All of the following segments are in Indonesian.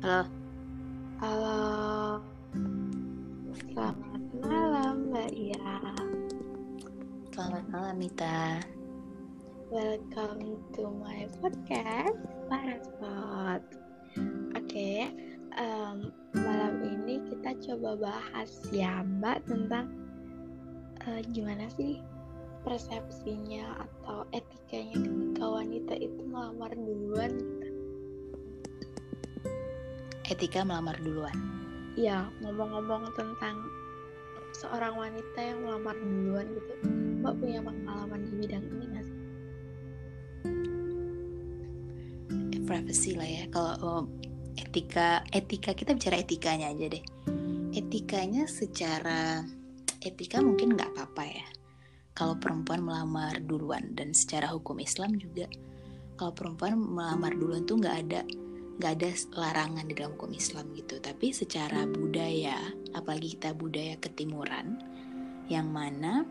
Halo. Halo. Selamat malam Mbak Ia. Selamat malam Mita. Welcome to my podcast Paraspot. Oke, um, malam ini kita coba bahas ya Mbak tentang uh, gimana sih persepsinya atau etikanya ketika wanita itu melamar duluan. Etika melamar duluan. Ya, ngomong-ngomong tentang seorang wanita yang melamar duluan gitu, Mbak punya pengalaman di bidang ini nggak sih? Eh, privacy lah ya. Kalau oh, etika, etika kita bicara etikanya aja deh. Etikanya secara etika mungkin nggak apa-apa ya. Kalau perempuan melamar duluan dan secara hukum Islam juga, kalau perempuan melamar duluan tuh nggak ada nggak ada larangan di dalam hukum Islam gitu. Tapi secara budaya apalagi kita budaya ketimuran yang mana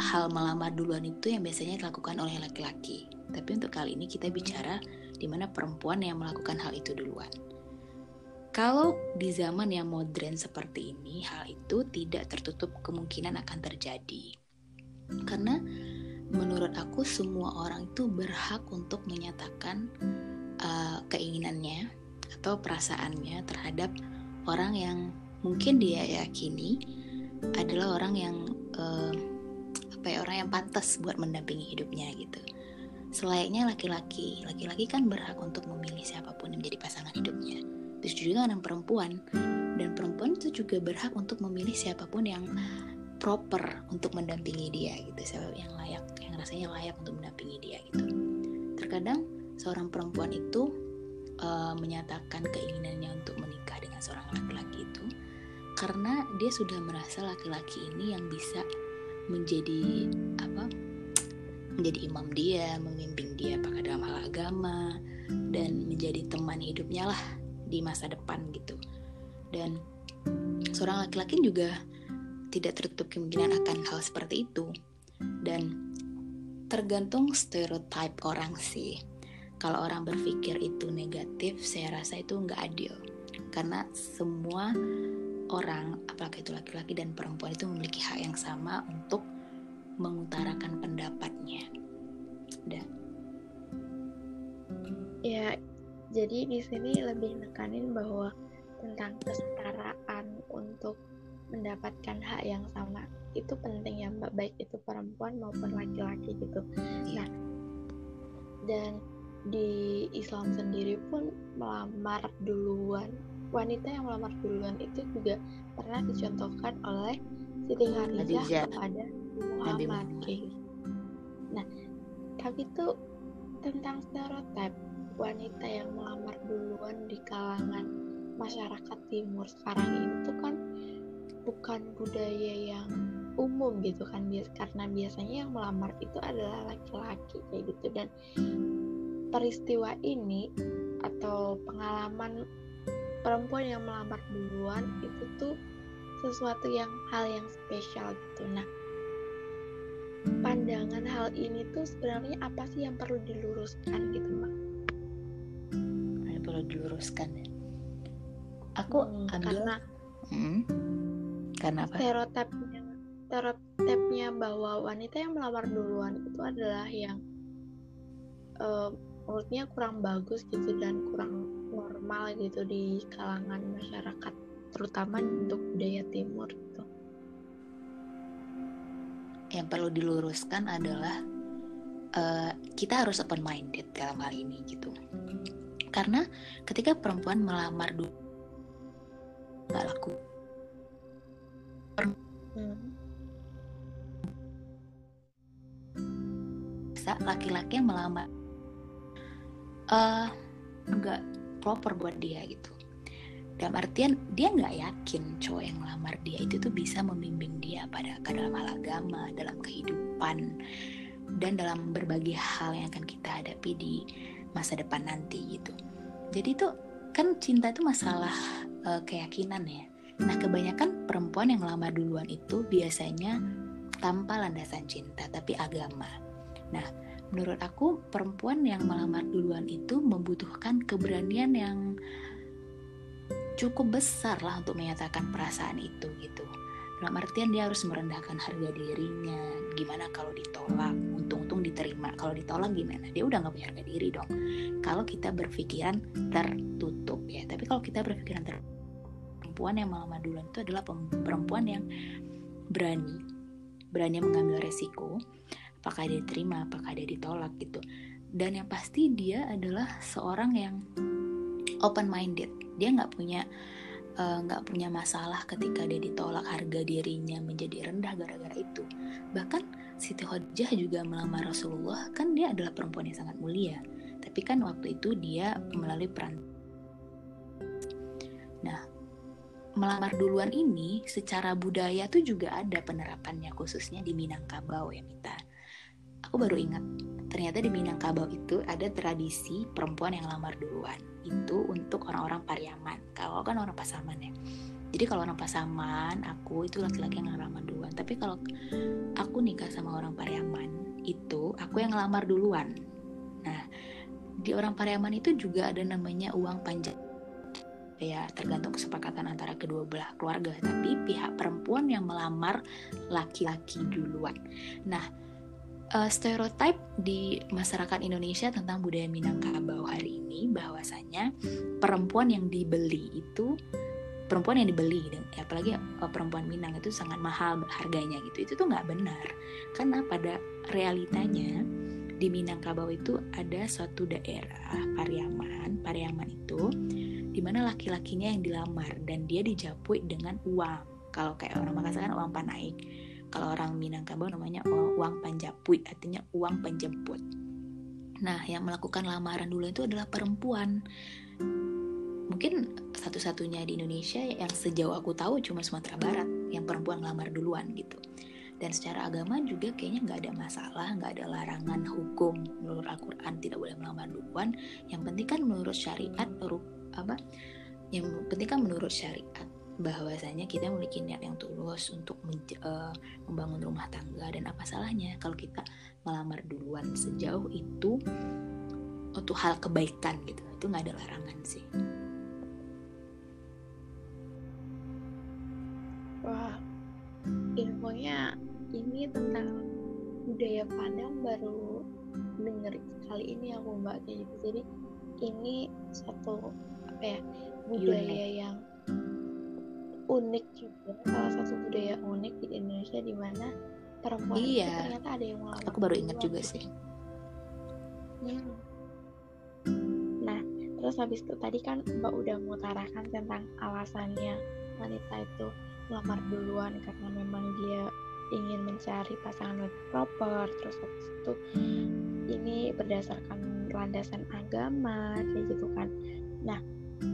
hal melamar duluan itu yang biasanya dilakukan oleh laki-laki. Tapi untuk kali ini kita bicara di mana perempuan yang melakukan hal itu duluan. Kalau di zaman yang modern seperti ini hal itu tidak tertutup kemungkinan akan terjadi. Karena menurut aku semua orang itu berhak untuk menyatakan uh, keinginannya atau perasaannya terhadap orang yang mungkin dia yakini adalah orang yang uh, apa ya orang yang pantas buat mendampingi hidupnya gitu. Selayaknya laki-laki, laki-laki kan berhak untuk memilih siapa pun yang menjadi pasangan hidupnya. Terus juga dengan perempuan dan perempuan itu juga berhak untuk memilih siapa pun yang proper untuk mendampingi dia gitu, siapa yang layak, yang rasanya layak untuk mendampingi dia gitu. Terkadang seorang perempuan itu uh, menyatakan keinginannya untuk menikah dengan seorang laki-laki itu karena dia sudah merasa laki-laki ini yang bisa menjadi apa menjadi imam dia memimpin dia pakai dalam hal agama dan menjadi teman hidupnya lah di masa depan gitu. Dan seorang laki-laki juga tidak tertutup kemungkinan akan hal seperti itu. Dan tergantung stereotype orang sih kalau orang berpikir itu negatif saya rasa itu nggak adil. Karena semua orang apakah itu laki-laki dan perempuan itu memiliki hak yang sama untuk mengutarakan pendapatnya. Dan ya jadi di sini lebih nekanin bahwa tentang kesetaraan untuk mendapatkan hak yang sama itu penting ya mbak. Baik itu perempuan maupun laki-laki gitu. Iya. nah dan di Islam sendiri pun melamar duluan. Wanita yang melamar duluan itu juga pernah dicontohkan oleh Siti Khadijah kepada Muhammad. Kayak gitu. Nah, tapi itu tentang stereotip wanita yang melamar duluan di kalangan masyarakat timur sekarang itu kan bukan budaya yang umum gitu kan. Karena biasanya yang melamar itu adalah laki-laki kayak gitu. Dan peristiwa ini atau pengalaman perempuan yang melamar duluan itu tuh sesuatu yang hal yang spesial gitu. Nah, pandangan hal ini tuh sebenarnya apa sih yang perlu diluruskan gitu, Mbak? Yang perlu diluruskan ya. Aku hmm, ambil karena hmm, karena apa? Stereotipnya stereotipnya bahwa wanita yang melamar duluan itu adalah yang uh, menurutnya kurang bagus gitu dan kurang normal gitu di kalangan masyarakat terutama untuk budaya timur gitu. Yang perlu diluruskan adalah uh, kita harus open minded dalam hal ini gitu. Karena ketika perempuan melamar dulu nggak laku. Hmm. laki-laki yang melamar uh, proper buat dia gitu. Dalam artian dia nggak yakin cowok yang melamar dia itu tuh bisa membimbing dia pada dalam hal agama dalam kehidupan dan dalam berbagai hal yang akan kita hadapi di masa depan nanti gitu. Jadi tuh kan cinta itu masalah uh, keyakinan ya. Nah kebanyakan perempuan yang melamar duluan itu biasanya tanpa landasan cinta tapi agama. Nah menurut aku perempuan yang melamar duluan itu membutuhkan keberanian yang cukup besar lah untuk menyatakan perasaan itu gitu. Dalam artian dia harus merendahkan harga dirinya gimana kalau ditolak untung-untung diterima. Kalau ditolak gimana? Dia udah nggak punya harga diri dong. Kalau kita berpikiran tertutup ya. Tapi kalau kita berpikiran tertutup perempuan yang melamar duluan itu adalah perempuan yang berani. Berani mengambil resiko apakah dia diterima apakah dia ditolak gitu. Dan yang pasti dia adalah seorang yang open minded dia nggak punya Eh, nggak uh, punya masalah ketika dia ditolak harga dirinya menjadi rendah gara-gara itu. Bahkan Siti Khadijah juga melamar Rasulullah kan dia adalah perempuan yang sangat mulia. Tapi kan waktu itu dia melalui peran. Nah melamar duluan ini secara budaya tuh juga ada penerapannya khususnya di Minangkabau ya Mita aku baru ingat ternyata di Minangkabau itu ada tradisi perempuan yang lamar duluan. Itu untuk orang-orang Pariaman. Kalau kan orang Pasaman ya. Jadi kalau orang Pasaman aku itu laki-laki yang ngelamar duluan. Tapi kalau aku nikah sama orang Pariaman itu aku yang ngelamar duluan. Nah di orang Pariaman itu juga ada namanya uang panjang ya tergantung kesepakatan antara kedua belah keluarga. Tapi pihak perempuan yang melamar laki-laki duluan. Nah uh, stereotype di masyarakat Indonesia tentang budaya Minangkabau hari ini bahwasanya perempuan yang dibeli itu perempuan yang dibeli ya apalagi uh, perempuan Minang itu sangat mahal harganya gitu. Itu tuh nggak benar. Karena pada realitanya di Minangkabau itu ada suatu daerah Pariaman Pariaman itu di mana laki-lakinya yang dilamar dan dia dijapui dengan uang. Kalau kayak orang Makassar kan uang panaik kalau orang Minangkabau namanya uang panjapui artinya uang penjemput. Nah yang melakukan lamaran dulu itu adalah perempuan. Mungkin satu-satunya di Indonesia yang sejauh aku tahu cuma Sumatera Barat yang perempuan ngelamar duluan gitu. Dan secara agama juga kayaknya nggak ada masalah nggak ada larangan hukum. Menurut Al-Quran tidak boleh melamar duluan. Yang penting kan menurut syariat apa yang penting kan menurut syariat bahwasanya kita memiliki niat yang tulus untuk uh, membangun rumah tangga dan apa salahnya kalau kita melamar duluan sejauh itu untuk hal kebaikan gitu. Itu nggak ada larangan sih. Wah infonya ini tentang budaya Padang baru denger kali ini aku mbak. Kayak gitu jadi ini satu apa ya budaya yang unik juga salah satu budaya unik di Indonesia di mana perempuan iya. itu ternyata ada yang melamar aku baru ingat juga sih hmm. nah terus habis itu tadi kan mbak udah mengutarakan tentang alasannya wanita itu melamar duluan karena memang dia ingin mencari pasangan lebih proper terus habis itu ini berdasarkan landasan agama kayak gitu kan nah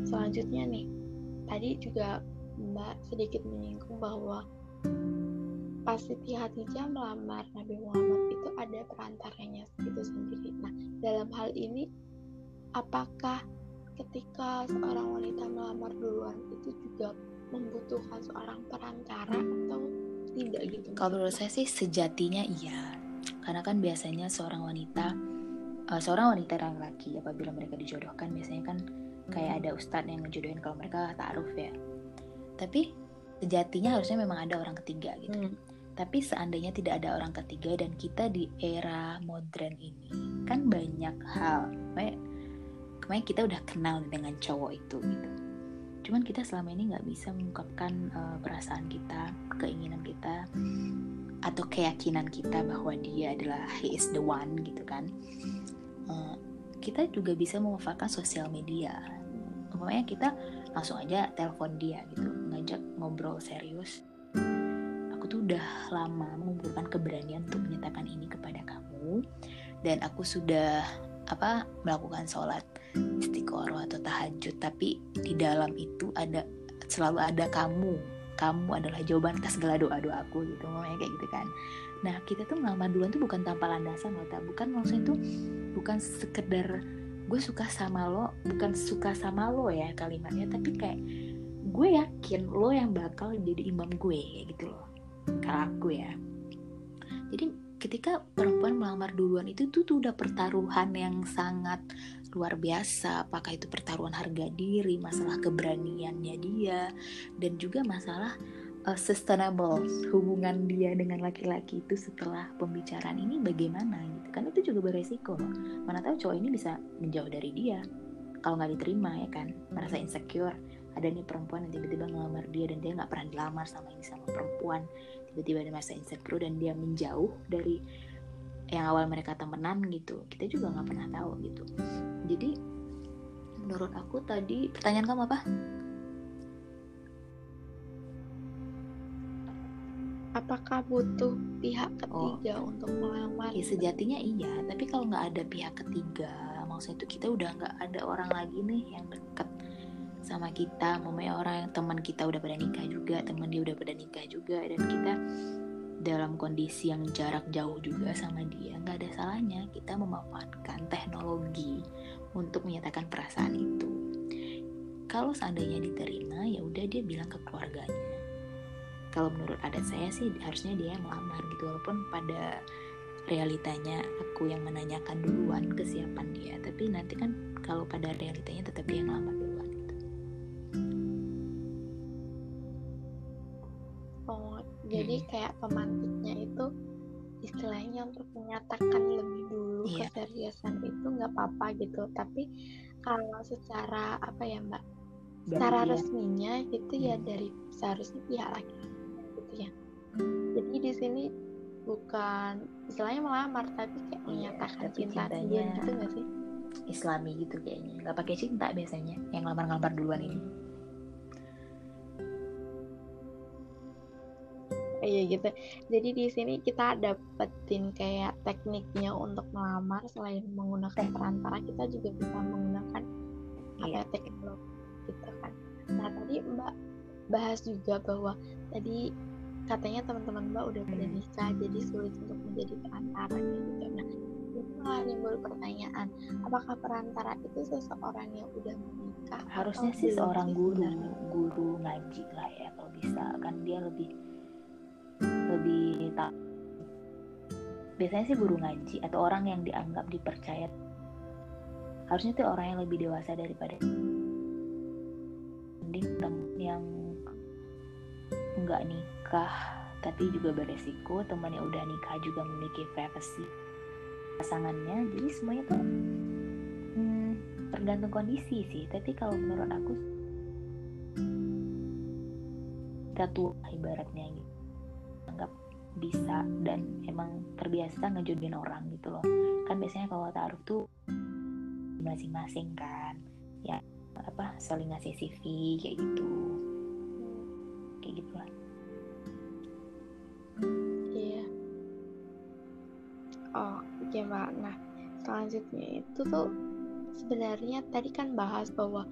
selanjutnya nih tadi juga Mbak sedikit menyinggung bahwa Siti Khadijah melamar Nabi Muhammad itu ada perantaranya itu sendiri. Nah, dalam hal ini apakah ketika seorang wanita melamar duluan itu juga membutuhkan seorang perantara atau tidak gitu? Kalau menurut saya sih sejatinya iya. Karena kan biasanya seorang wanita uh, seorang wanita dan laki apabila mereka dijodohkan biasanya kan kayak ada ustadz yang ngejodohin kalau mereka taruh ya tapi sejatinya harusnya memang ada orang ketiga gitu. Hmm. tapi seandainya tidak ada orang ketiga dan kita di era modern ini kan banyak hal kayak kemarin kita udah kenal dengan cowok itu gitu. Cuman kita selama ini nggak bisa mengungkapkan uh, perasaan kita keinginan kita atau keyakinan kita bahwa dia adalah he is the one gitu kan. Uh, kita juga bisa memanfaatkan sosial media. Umpamanya kita langsung aja telepon dia gitu ngajak ngobrol serius. Aku tuh udah lama mengumpulkan keberanian untuk menyatakan ini kepada kamu. Dan aku sudah apa melakukan sholat istiqoroh atau tahajud. Tapi di dalam itu ada selalu ada kamu. Kamu adalah jawaban atas segala doa doa aku gitu ngomongnya kayak gitu kan. Nah kita tuh melamar duluan tuh bukan tanpa landasan loh bukan maksudnya tuh bukan sekedar gue suka sama lo bukan suka sama lo ya kalimatnya tapi kayak gue yakin lo yang bakal jadi imam gue kayak gitu loh. Kalau aku ya. Jadi ketika perempuan melamar duluan itu tuh, tuh udah pertaruhan yang sangat luar biasa. Apakah itu pertaruhan harga diri masalah keberaniannya dia dan juga masalah uh, sustainable hubungan dia dengan laki-laki itu setelah pembicaraan ini bagaimana gitu kan itu juga beresiko. Loh mana tahu cowok ini bisa menjauh dari dia. Kalau nggak diterima ya kan? Merasa insecure. Ada nih perempuan yang tiba-tiba ngelamar dia dan dia nggak pernah dilamar sama ini sama perempuan. Tiba-tiba dia merasa insecure dan dia menjauh dari yang awal mereka temenan gitu. Kita juga nggak pernah tahu gitu. Jadi menurut aku tadi pertanyaan kamu apa apakah butuh pihak ketiga oh, untuk melamar? Ya sejatinya iya tapi kalau nggak ada pihak ketiga maksudnya itu kita udah nggak ada orang lagi nih yang deket sama kita mamanya orang yang teman kita udah pada nikah juga teman dia udah pada nikah juga dan kita dalam kondisi yang jarak jauh juga sama dia nggak ada salahnya kita memanfaatkan teknologi untuk menyatakan perasaan itu. Kalau seandainya diterima ya udah dia bilang ke keluarganya kalau menurut adat saya sih harusnya dia yang melamar gitu walaupun pada realitanya aku yang menanyakan duluan kesiapan dia tapi nanti kan kalau pada realitanya tetap dia yang melamar duluan gitu. oh jadi hmm. kayak pemantiknya itu istilahnya untuk menyatakan lebih dulu yeah. keseriusan itu nggak apa-apa gitu tapi kalau secara apa ya mbak secara resminya itu ya hmm. dari seharusnya pihak laki gitu ya. Jadi di sini bukan istilahnya melamar tapi kayak iya, menyatakan cinta dia gitu gak sih? Islami gitu kayaknya. Nggak pakai cinta biasanya yang lamar-lamar duluan ini. Iya gitu. Jadi di sini kita dapetin kayak tekniknya untuk melamar. Selain menggunakan perantara kita juga bisa menggunakan apa ya, teknologi gitu kan. Nah tadi Mbak bahas juga bahwa tadi katanya teman-teman mbak udah pada hmm. nikah jadi sulit untuk menjadi perantara gitu nah itu malah timbul pertanyaan apakah perantara itu seseorang yang udah menikah harusnya sih seorang guru sebenarnya? guru ngaji lah ya kalau bisa kan dia lebih lebih tak biasanya sih guru ngaji atau orang yang dianggap dipercaya harusnya tuh orang yang lebih dewasa daripada mending yang nggak nikah tapi juga beresiko teman yang udah nikah juga memiliki privacy. Pasangannya jadi semuanya tuh hmm, tergantung kondisi sih. Tapi kalau menurut aku kita tuh ibaratnya gitu anggap bisa dan emang terbiasa ngejodohin orang gitu loh. Kan biasanya kalau taruh tuh masing-masing kan ya apa saling ngasih CV kayak gitu okay, mbak nah selanjutnya itu tuh sebenarnya tadi kan bahas bahwa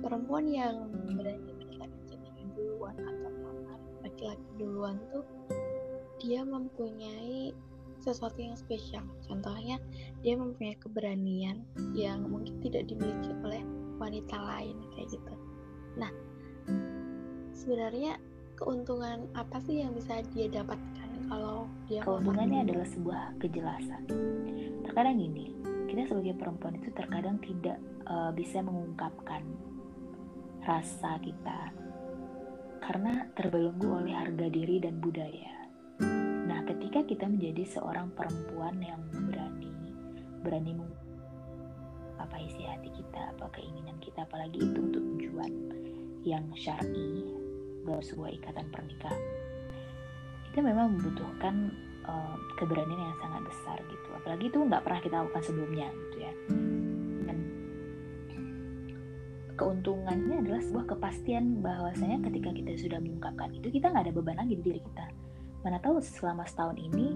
perempuan yang berani menyatakan cintanya duluan atau melamar laki-laki duluan tuh dia mempunyai sesuatu yang spesial. Contohnya, dia mempunyai keberanian yang mungkin tidak dimiliki oleh wanita lain kayak gitu. Nah, sebenarnya keuntungan apa sih yang bisa dia dapatkan kalau dia adalah sebuah kejelasan. Terkadang gini kita sebagai perempuan itu terkadang tidak uh, bisa mengungkapkan rasa kita karena terbelenggu oleh harga diri dan budaya. Nah ketika kita menjadi seorang perempuan yang berani berani apa isi hati kita apa keinginan kita apalagi itu untuk tujuan yang syar'i dalam sebuah ikatan pernikahan itu memang membutuhkan uh, keberanian yang sangat besar gitu. Apalagi itu nggak pernah kita lakukan sebelumnya gitu ya. Dan keuntungannya adalah sebuah kepastian bahwasanya ketika kita sudah mengungkapkan itu kita nggak ada beban lagi di diri kita. Mana tahu selama setahun ini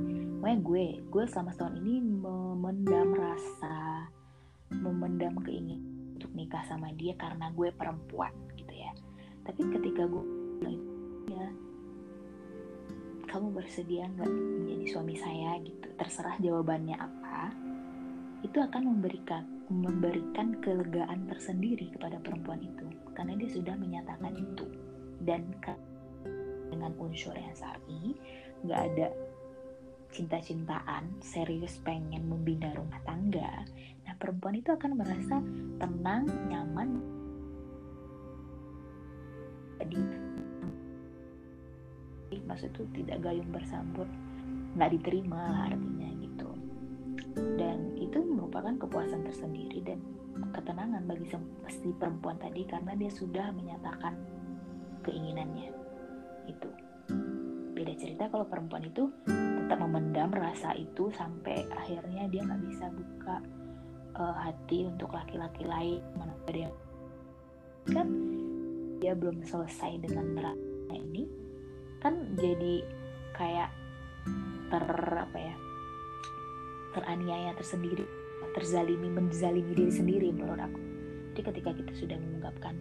pokoknya gue gue selama setahun ini memendam rasa memendam keinginan untuk nikah sama dia karena gue perempuan gitu ya. Tapi ketika gue kamu bersedia nggak menjadi suami saya gitu? Terserah jawabannya apa. Itu akan memberikan memberikan kelegaan tersendiri kepada perempuan itu. Karena dia sudah menyatakan itu. Dan dengan unsur yang syar'i nggak ada cinta-cintaan serius pengen membina rumah tangga nah perempuan itu akan merasa tenang nyaman. Jadi maksud itu tidak gayung bersambut nggak diterima lah artinya gitu. Dan itu merupakan kepuasan tersendiri dan ketenangan bagi si perempuan tadi karena dia sudah menyatakan keinginannya. Itu. Beda cerita kalau perempuan itu tetap memendam rasa itu sampai akhirnya dia nggak bisa buka uh, hati untuk laki-laki lain. Mana ada yang kan dia belum selesai dengan neraka ini kan jadi kayak ter apa ya teraniaya tersendiri terzalimi menzalimi diri sendiri menurut aku. Jadi ketika kita sudah mengungkapkan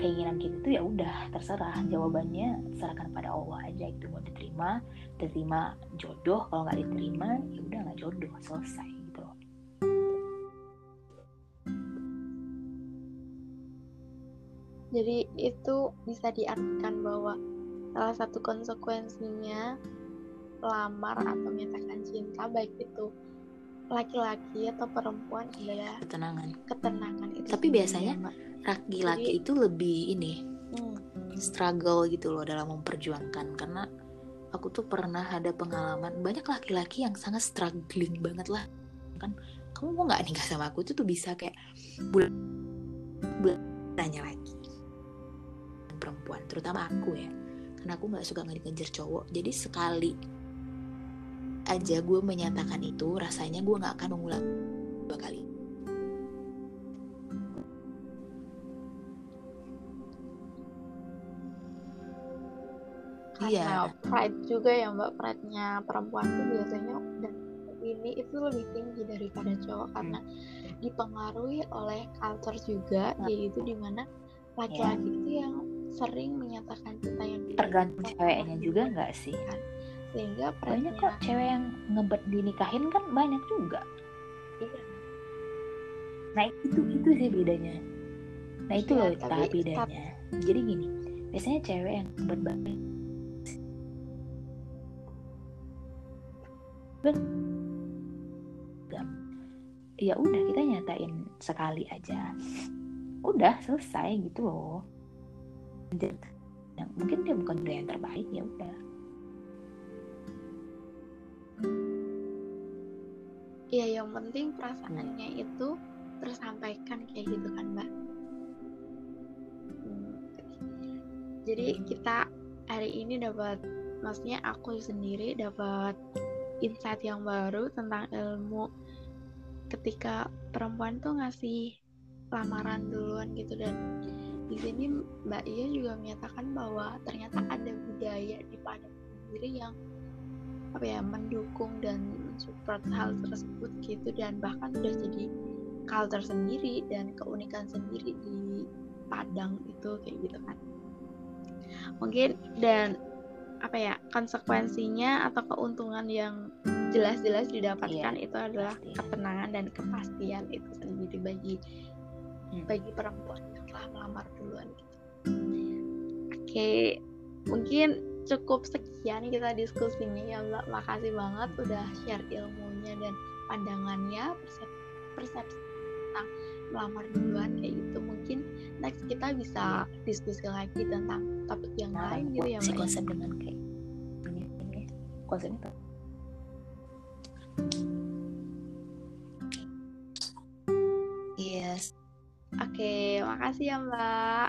keinginan kita itu ya udah terserah. Jawabannya serahkan pada Allah aja. Itu mau diterima diterima jodoh. Kalau nggak diterima ya udah nggak jodoh. Selesai gitu loh. Jadi itu bisa diartikan bahwa salah satu konsekuensinya lamar atau menyatakan cinta baik itu laki-laki atau perempuan adalah ketenangan ketenangan itu tapi biasanya laki-laki itu lebih ini hmm. struggle gitu loh dalam memperjuangkan karena aku tuh pernah ada pengalaman banyak laki-laki yang sangat struggling banget lah kan kamu mau nggak nikah sama aku itu tuh bisa kayak bulan bulan tanya lagi perempuan terutama aku ya karena aku nggak suka ngejar cowok jadi sekali aja gue menyatakan itu rasanya gue nggak akan mengulang dua kali karena iya. pride juga ya mbak pride-nya perempuan tuh biasanya dan ini itu lebih tinggi daripada cowok hmm. karena dipengaruhi oleh culture juga yaitu di mana laki-laki yeah. itu yang sering menyatakan cinta yang tergantung ceweknya juga nggak sih? kan? Sehingga banyak kok cewek yang ngebet dinikahin kan banyak juga. Iya. Nah itu itu sih bedanya. Nah itu ya, loh tahap bedanya. Jadi gini biasanya cewek yang ngebet banget ya udah kita nyatain sekali aja. Udah selesai gitu loh mungkin dia bukan dia yang terbaik ya udah ya yang penting perasaannya hmm. itu tersampaikan kayak gitu kan mbak hmm. jadi kita hari ini dapat maksudnya aku sendiri dapat insight yang baru tentang ilmu ketika perempuan tuh ngasih lamaran duluan gitu dan di sini Mbak Iya juga menyatakan bahwa ternyata ada budaya di Padang sendiri yang apa ya mendukung dan mensupport hal tersebut gitu dan bahkan udah jadi culture sendiri dan keunikan sendiri di Padang itu kayak gitu kan mungkin dan apa ya konsekuensinya atau keuntungan yang jelas-jelas didapatkan iya, itu adalah pasti. ketenangan dan kepastian itu sendiri bagi hmm. bagi perempuan telah melamar duluan gitu. Oke, mungkin cukup sekian kita diskusinya ya Mbak. Makasih banget udah share ilmunya dan pandangannya, persepsi, persepsi tentang melamar duluan kayak gitu. Mungkin next kita bisa diskusi lagi tentang topik yang nah, lain gitu ya Mbak. Si ya. konsep dengan kayak ini, ini konsep makasih ya Mbak.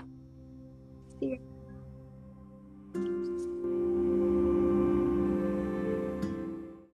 See you.